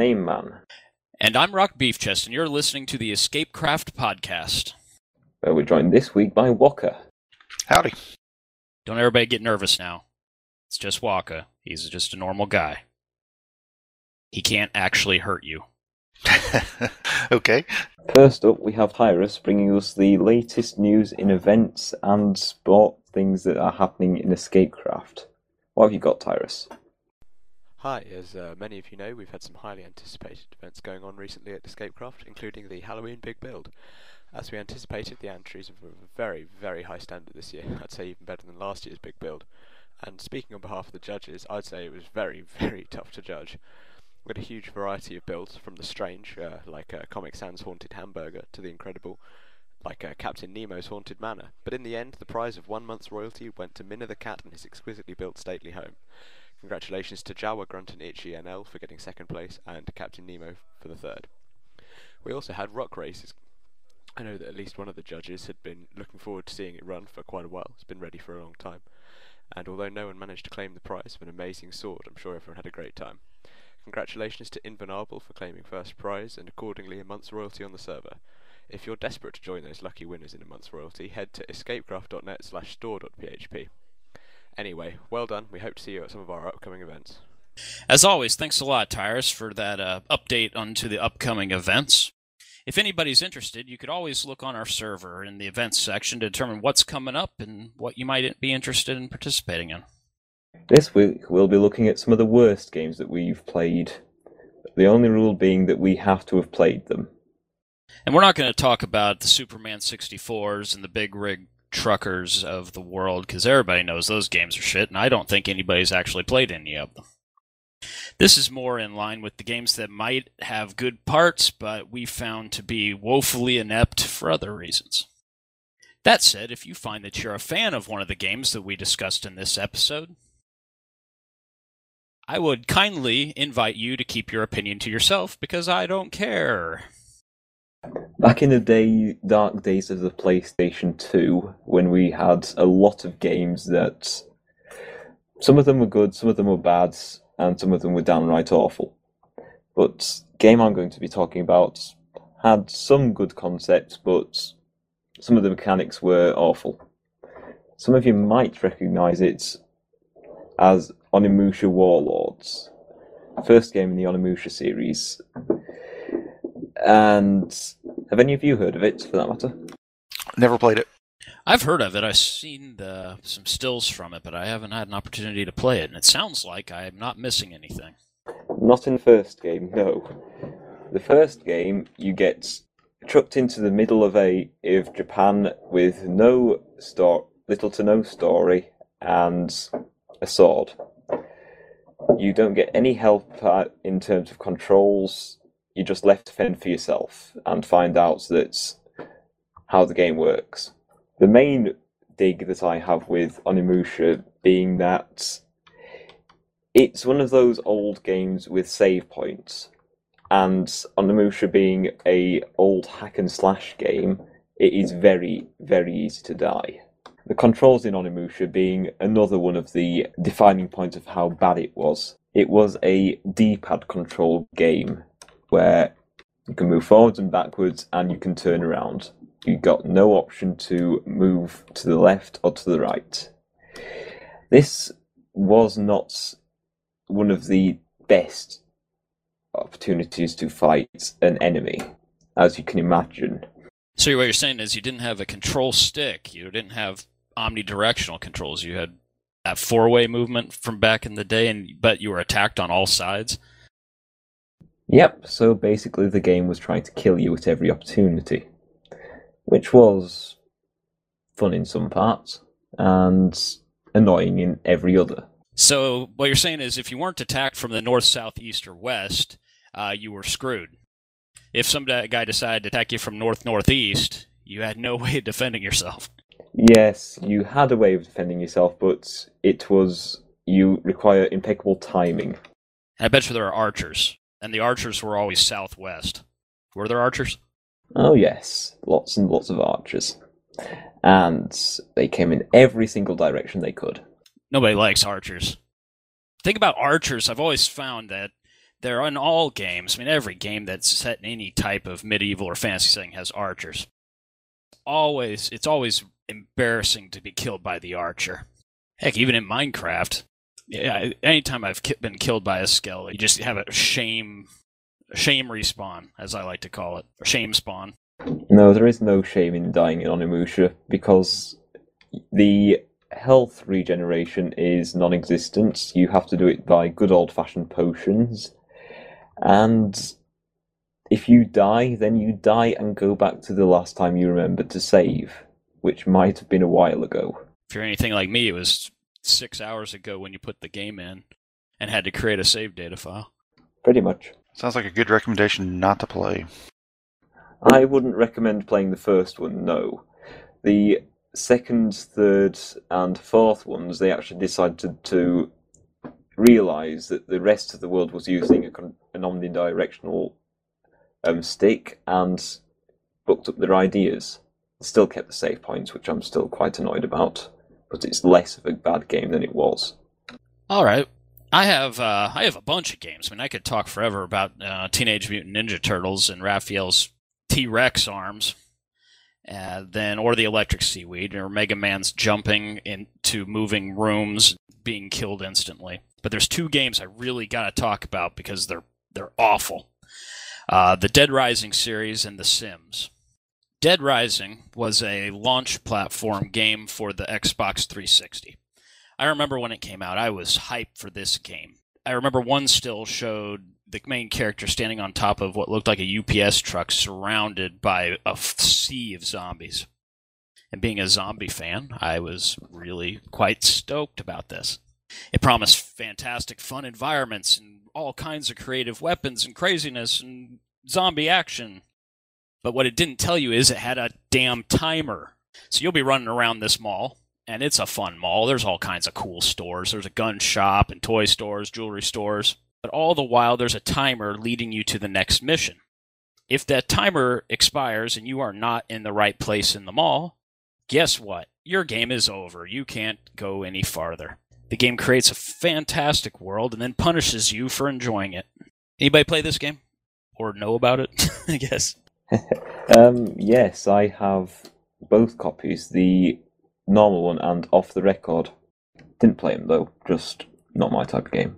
Name Man, And I'm Rock Beefchest, and you're listening to the Escape Craft podcast. where we're joined this week by Walker. Howdy. Don't everybody get nervous now. It's just Walker. He's just a normal guy. He can't actually hurt you. okay. First up, we have Tyrus bringing us the latest news in events and sport things that are happening in Escapecraft. What have you got, Tyrus? Hi, as uh, many of you know, we've had some highly anticipated events going on recently at Escapecraft, including the Halloween Big Build. As we anticipated, the entries were of a very, very high standard this year. I'd say even better than last year's Big Build. And speaking on behalf of the judges, I'd say it was very, very tough to judge. We had a huge variety of builds, from the strange, uh, like uh, Comic Sans Haunted Hamburger, to the incredible, like uh, Captain Nemo's Haunted Manor. But in the end, the prize of one month's royalty went to Minna the Cat and his exquisitely built stately home. Congratulations to Jawa, Grunt and Itchy NL for getting second place, and Captain Nemo for the third. We also had rock races. I know that at least one of the judges had been looking forward to seeing it run for quite a while. It's been ready for a long time. And although no one managed to claim the prize of an amazing sword, I'm sure everyone had a great time. Congratulations to Invernable for claiming first prize and accordingly a month's royalty on the server. If you're desperate to join those lucky winners in a month's royalty, head to escapecraft.net slash store.php. Anyway, well done. We hope to see you at some of our upcoming events. As always, thanks a lot, Tyrus, for that uh, update onto the upcoming events. If anybody's interested, you could always look on our server in the events section to determine what's coming up and what you might be interested in participating in. This week, we'll be looking at some of the worst games that we've played. The only rule being that we have to have played them. And we're not going to talk about the Superman 64s and the big rig truckers of the world because everybody knows those games are shit, and I don't think anybody's actually played any of them. This is more in line with the games that might have good parts, but we found to be woefully inept for other reasons. That said, if you find that you're a fan of one of the games that we discussed in this episode, I would kindly invite you to keep your opinion to yourself because I don't care. Back in the day, dark days of the PlayStation 2, when we had a lot of games that some of them were good, some of them were bad, and some of them were downright awful. But game I'm going to be talking about had some good concepts, but some of the mechanics were awful. Some of you might recognize it as Onimusha Warlords, first game in the Onimusha series. And have any of you heard of it, for that matter? Never played it. I've heard of it. I've seen the, some stills from it, but I haven't had an opportunity to play it. And it sounds like I'm not missing anything. Not in the first game, no. The first game, you get trucked into the middle of a of Japan with no store, little to no story, and a sword. You don't get any help uh, in terms of controls. You're just left to fend for yourself and find out that how the game works. The main dig that I have with Onimusha being that it's one of those old games with save points, and Onimusha being a old hack and slash game, it is very very easy to die. The controls in Onimusha being another one of the defining points of how bad it was. It was a D-pad control game where you can move forwards and backwards and you can turn around. You've got no option to move to the left or to the right. This was not one of the best opportunities to fight an enemy, as you can imagine. So what you're saying is you didn't have a control stick. You didn't have omnidirectional controls. You had that four-way movement from back in the day, and but you were attacked on all sides. Yep, so basically the game was trying to kill you at every opportunity, which was fun in some parts and annoying in every other. So what you're saying is if you weren't attacked from the north, south, east, or west, uh, you were screwed. If some guy decided to attack you from north, northeast, you had no way of defending yourself. Yes, you had a way of defending yourself, but it was you require impeccable timing. I bet you there are archers, and the archers were always southwest. Were there archers? Oh yes, lots and lots of archers. And they came in every single direction they could. Nobody likes archers. Think about archers. I've always found that They're in all games. I mean, every game that's set in any type of medieval or fantasy setting has archers. Always, it's always embarrassing to be killed by the archer. Heck, even in Minecraft, yeah, anytime I've been killed by a skeleton, you just have a shame, shame respawn, as I like to call it, or shame spawn. No, there is no shame in dying in Onimusha because the health regeneration is non existent. You have to do it by good old fashioned potions. And if you die, then you die and go back to the last time you remembered to save, which might have been a while ago. If you're anything like me, it was six hours ago when you put the game in and had to create a save data file. Pretty much. Sounds like a good recommendation not to play. I wouldn't recommend playing the first one, no. The second, third, and fourth ones, they actually decided to realise that the rest of the world was using a, con- an omnidirectional um, stick and booked up their ideas. Still kept the save points, which I'm still quite annoyed about, but it's less of a bad game than it was. All right. I have uh, I have a bunch of games. I mean, I could talk forever about uh, Teenage Mutant Ninja Turtles and Raphael's T Rex arms, uh, then or the Electric Seaweed, or Mega Man's jumping into moving rooms, being killed instantly. But there's two games I really got to talk about because they're they're awful. Uh, the Dead Rising series and The Sims. Dead Rising was a launch platform game for the Xbox 360. I remember when it came out, I was hyped for this game. I remember one still showed the main character standing on top of what looked like a UPS truck surrounded by a sea of zombies. And being a zombie fan, I was really quite stoked about this. It promised fantastic fun environments and all kinds of creative weapons and craziness and zombie action. But what it didn't tell you is it had a damn timer. So you'll be running around this mall, and it's a fun mall. There's all kinds of cool stores. There's a gun shop and toy stores, jewelry stores. But all the while, there's a timer leading you to the next mission. If that timer expires and you are not in the right place in the mall, guess what? Your game is over. You can't go any farther. The game creates a fantastic world and then punishes you for enjoying it. Anybody play this game? Or know about it? I guess. Um, yes, I have both copies, the normal one and off the record. Didn't play them though, just not my type of game.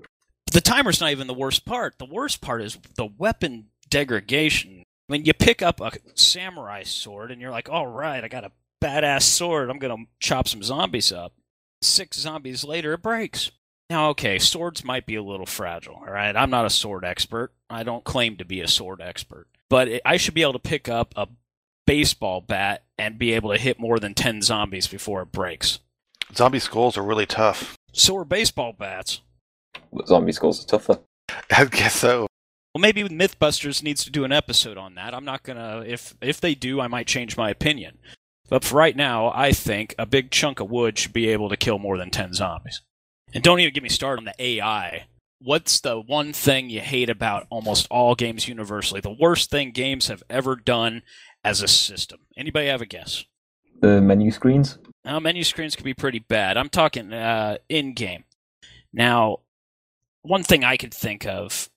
The timer's not even the worst part. The worst part is the weapon degradation. When you pick up a samurai sword and you're like, all right, I got a badass sword, I'm going to chop some zombies up. Six zombies later, it breaks. Now, okay, swords might be a little fragile, all right? I'm not a sword expert. I don't claim to be a sword expert. But it, I should be able to pick up a baseball bat and be able to hit more than 10 zombies before it breaks. Zombie skulls are really tough. So are baseball bats. But zombie skulls are tougher. I guess so. Well, maybe MythBusters needs to do an episode on that. I'm not gonna. If if they do, I might change my opinion. But for right now, I think a big chunk of wood should be able to kill more than ten zombies. And don't even get me started on the AI. What's the one thing you hate about almost all games universally? The worst thing games have ever done as a system. Anybody have a guess? The menu screens? Now, menu screens can be pretty bad. I'm talking uh, in game. Now, one thing I could think of,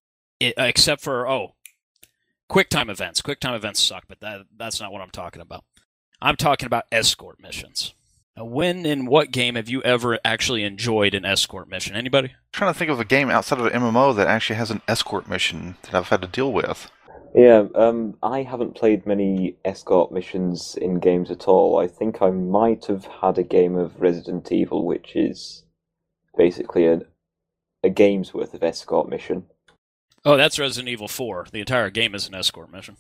i except for oh, QuickTime events. QuickTime events suck, but that that's not what I'm talking about. I'm talking about escort missions. Now, when in what game have you ever actually enjoyed an escort mission? Anybody? trying to think of a game outside of an MMO that actually has an escort mission that I've had to deal with. Yeah, um, I haven't played many escort missions in games at all. I think I might have had a game of Resident Evil, which is basically a, a game's worth of escort mission. Oh, that's Resident Evil 4. The entire game is an escort mission.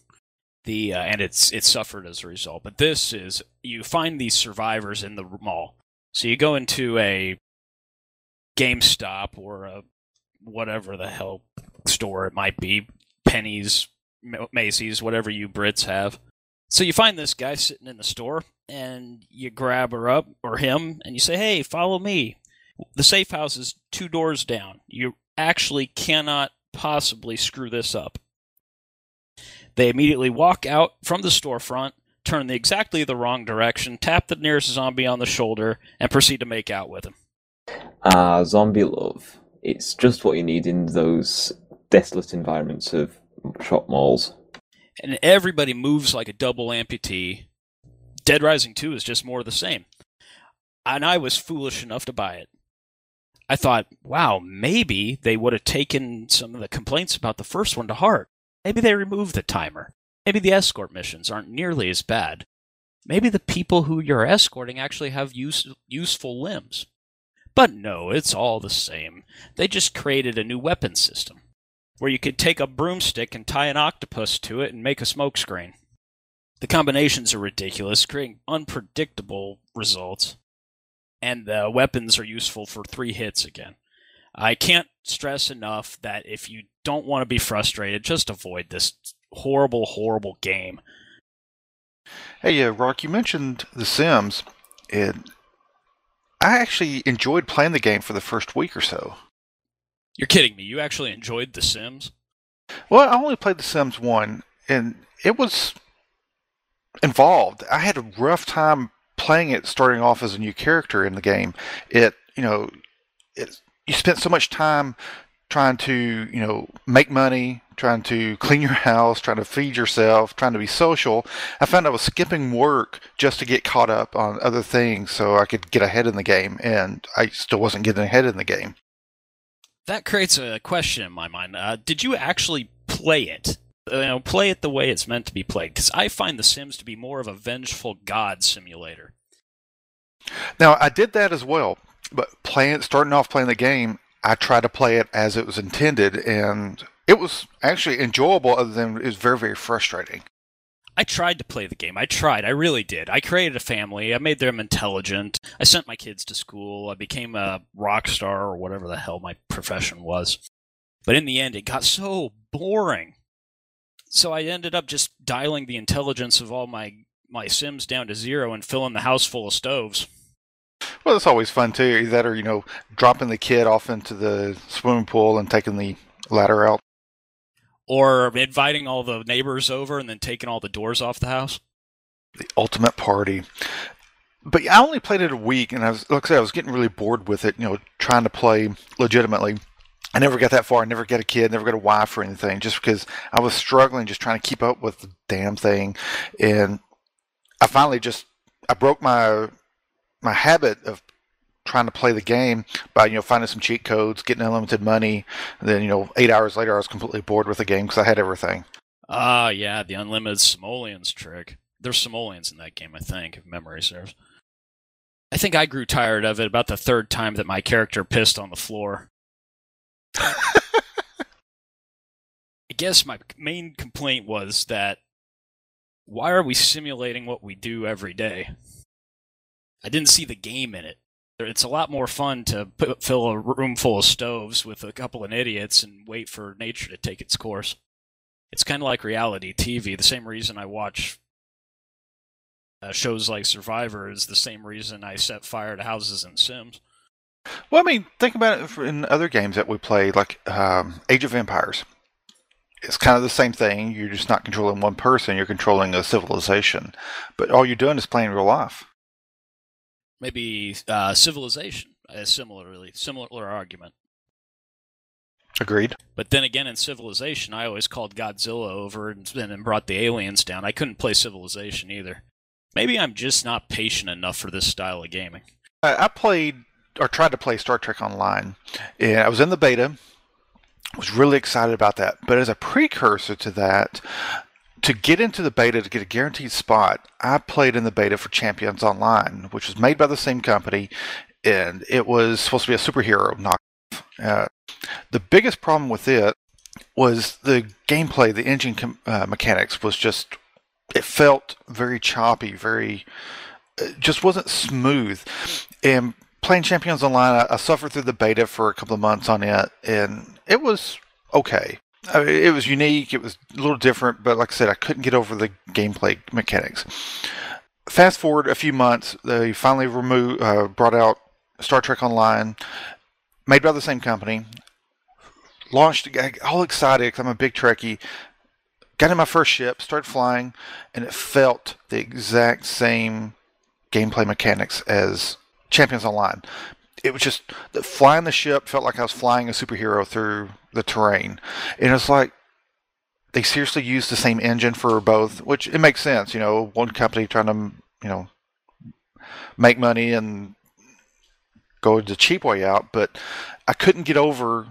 The uh, and it's it suffered as a result. But this is you find these survivors in the mall. So you go into a GameStop or a whatever the hell store it might be, Penney's, Macy's, whatever you Brits have. So you find this guy sitting in the store and you grab her up or him and you say, "Hey, follow me." The safe house is two doors down. You actually cannot possibly screw this up. They immediately walk out from the storefront, turn the exactly the wrong direction, tap the nearest zombie on the shoulder, and proceed to make out with him. Ah, zombie love. It's just what you need in those desolate environments of shop malls. And everybody moves like a double amputee. Dead Rising 2 is just more of the same. And I was foolish enough to buy it. I thought, wow, maybe they would have taken some of the complaints about the first one to heart. Maybe they removed the timer. Maybe the escort missions aren't nearly as bad. Maybe the people who you're escorting actually have use, useful limbs. But no, it's all the same. They just created a new weapon system where you could take a broomstick and tie an octopus to it and make a smokescreen. The combinations are ridiculous, creating unpredictable results. And the weapons are useful for three hits again. I can't stress enough that if you don't want to be frustrated, just avoid this horrible, horrible game. Hey, yeah, Rock, you mentioned The Sims, and I actually enjoyed playing the game for the first week or so. You're kidding me. You actually enjoyed The Sims? Well, I only played The Sims 1, and it was involved. I had a rough time playing it starting off as a new character in the game. It, you know, it, you spent so much time trying to, you know, make money, trying to clean your house, trying to feed yourself, trying to be social. I found I was skipping work just to get caught up on other things so I could get ahead in the game, and I still wasn't getting ahead in the game. That creates a question in my mind. Uh, did you actually play it? You know, play it the way it's meant to be played? Because I find The Sims to be more of a vengeful god simulator. Now, I did that as well, but playing, starting off playing the game, I tried to play it as it was intended, and it was actually enjoyable. Other than it was very, very frustrating. I tried to play the game. I tried. I really did. I created a family. I made them intelligent. I sent my kids to school. I became a rock star or whatever the hell my profession was. But in the end, it got so boring. So I ended up just dialing the intelligence of all my my Sims down to zero and filling the house full of stoves. Well, that's always fun too. That or you know, dropping the kid off into the swimming pool and taking the ladder out or inviting all the neighbors over and then taking all the doors off the house. The ultimate party. But I only played it a week, and I was like I said, I was getting really bored with it. You know, trying to play legitimately. I never got that far. I never got a kid, never got a wife or anything, just because I was struggling, just trying to keep up with the damn thing. And I finally just I broke my my habit of trying to play the game by you know finding some cheat codes, getting unlimited money. And then you know eight hours later, I was completely bored with the game because I had everything. Ah, uh, yeah, the unlimited simoleons trick. There's simoleons in that game, I think, if memory serves. I think I grew tired of it about the third time that my character pissed on the floor. I guess my main complaint was that why are we simulating what we do every day? I didn't see the game in it. It's a lot more fun to put, fill a room full of stoves with a couple of idiots and wait for nature to take its course. It's kind of like reality TV. The same reason I watch uh, shows like Survivor is the same reason I set fire to houses in Sims. Well, I mean, think about it in other games that we play, like um, Age of Empires. It's kind of the same thing. You're just not controlling one person; you're controlling a civilization. But all you're doing is playing real life maybe uh, Civilization, a similarly similar argument. Agreed. But then again, in Civilization, I always called Godzilla over and, and brought the aliens down. I couldn't play Civilization either. Maybe I'm just not patient enough for this style of gaming. I played or tried to play Star Trek Online, and I was in the beta. Was really excited about that, but as a precursor to that, to get into the beta to get a guaranteed spot, I played in the beta for Champions Online, which was made by the same company, and it was supposed to be a superhero knockoff. Uh, the biggest problem with it was the gameplay, the engine com- uh, mechanics was just it felt very choppy, very it just wasn't smooth. And playing Champions Online, I, I suffered through the beta for a couple of months on it, and it was okay. I mean, it was unique. It was a little different, but like I said, I couldn't get over the gameplay mechanics. Fast forward a few months, they finally removed, uh, brought out Star Trek Online, made by the same company. Launched, all excited because I'm a big Trekkie. Got in my first ship, started flying, and it felt the exact same gameplay mechanics as Champions Online. It was just flying the ship felt like I was flying a superhero through the terrain, and it's like they seriously used the same engine for both, which it makes sense. You know, one company trying to you know make money and go the cheap way out, but I couldn't get over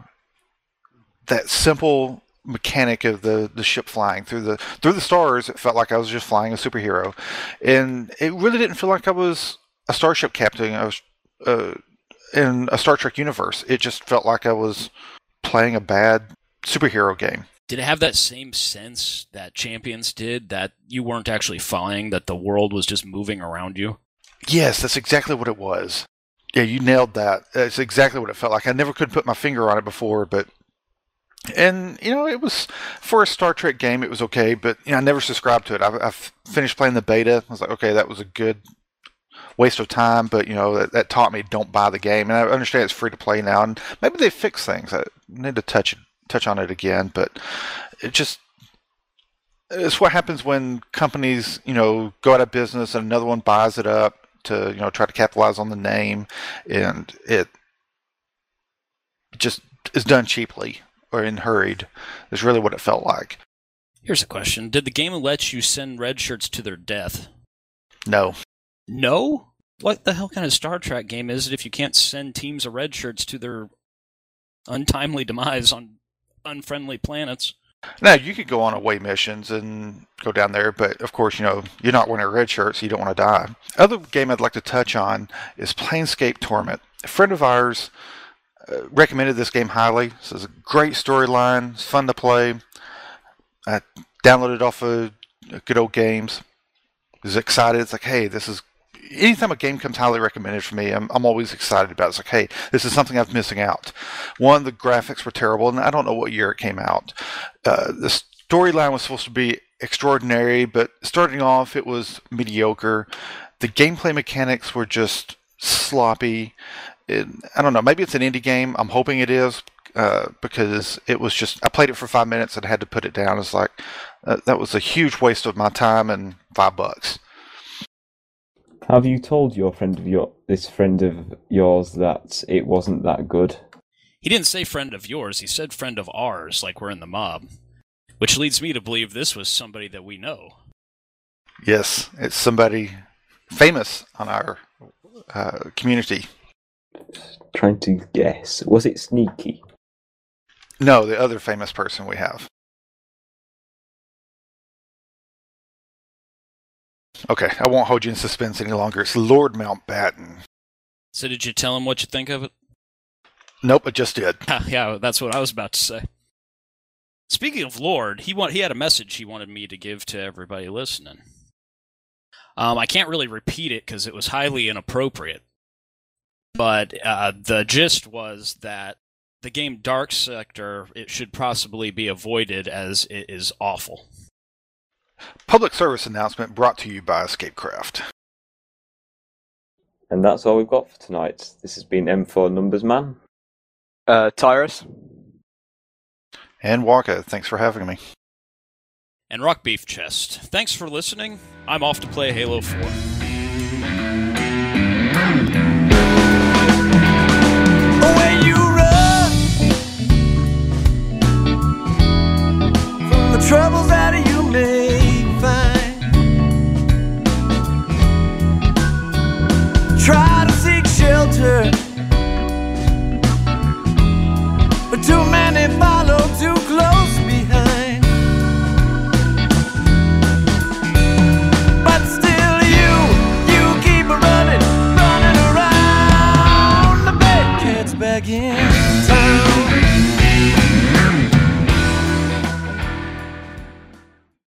that simple mechanic of the, the ship flying through the through the stars. It felt like I was just flying a superhero, and it really didn't feel like I was a starship captain. I was uh, in a Star Trek universe. It just felt like I was playing a bad superhero game. Did it have that same sense that Champions did that you weren't actually flying, that the world was just moving around you? Yes, that's exactly what it was. Yeah, you nailed that. That's exactly what it felt like. I never could put my finger on it before, but and you know it was for a Star Trek game, it was okay, but you know I never subscribed to it. I, I finished playing the beta. I was like, okay, that was a good waste of time, but you know that, that taught me don't buy the game. And I understand it's free to play now, and maybe they fix things. I need to touch touch on it again, but it just it's what happens when companies you know go out of business and another one buys it up to you know try to capitalize on the name, and it just is done cheaply or in hurried. Is really what it felt like. Here's a question: Did the game let you send red shirts to their death? No. No? What the hell kind of Star Trek game is it if you can't send teams of red shirts to their untimely demise on unfriendly planets? Now you could go on away missions and go down there, but of course, you know you're not wearing a red shirt, so you don't want to die. Other game I'd like to touch on is Planescape Torment. A friend of ours uh, recommended this game highly. Says a great storyline, it's fun to play. I downloaded off of Good Old Games. Was excited. It's like, hey, this is anytime a game comes highly recommended for me, I'm, I'm always excited about it. It's like, hey, this is something I'm missing out. One, the graphics were terrible, and I don't know what year it came out. Uh, the storyline was supposed to be extraordinary, but starting off, it was mediocre. The gameplay mechanics were just sloppy. It, I don't know. Maybe it's an indie game. I'm hoping it is uh, because it was just. I played it for five minutes and had to put it down. It's like uh, that was a huge waste of my time and five bucks. Have you told your friend of your this friend of yours that it wasn't that good? He didn't say friend of yours. He said friend of ours, like we're in the mob, which leads me to believe this was somebody that we know. Yes, it's somebody famous on our uh, community. Trying to guess. Was it Sneaky? No, the other famous person we have. Okay, I won't hold you in suspense any longer. It's Lord Mountbatten. So, did you tell him what you think of it? Nope, I just did. yeah, that's what I was about to say. Speaking of Lord, he want, he had a message he wanted me to give to everybody listening. Um, I can't really repeat it because it was highly inappropriate. But uh, the gist was that the game Dark Sector it should possibly be avoided as it is awful. Public service announcement brought to you by Escapecraft. And that's all we've got for tonight. This has been M4 Numbers Man. Uh, Tyrus. And Waka, thanks for having me. And Rock Beef Chest. Thanks for listening. I'm off to play Halo 4.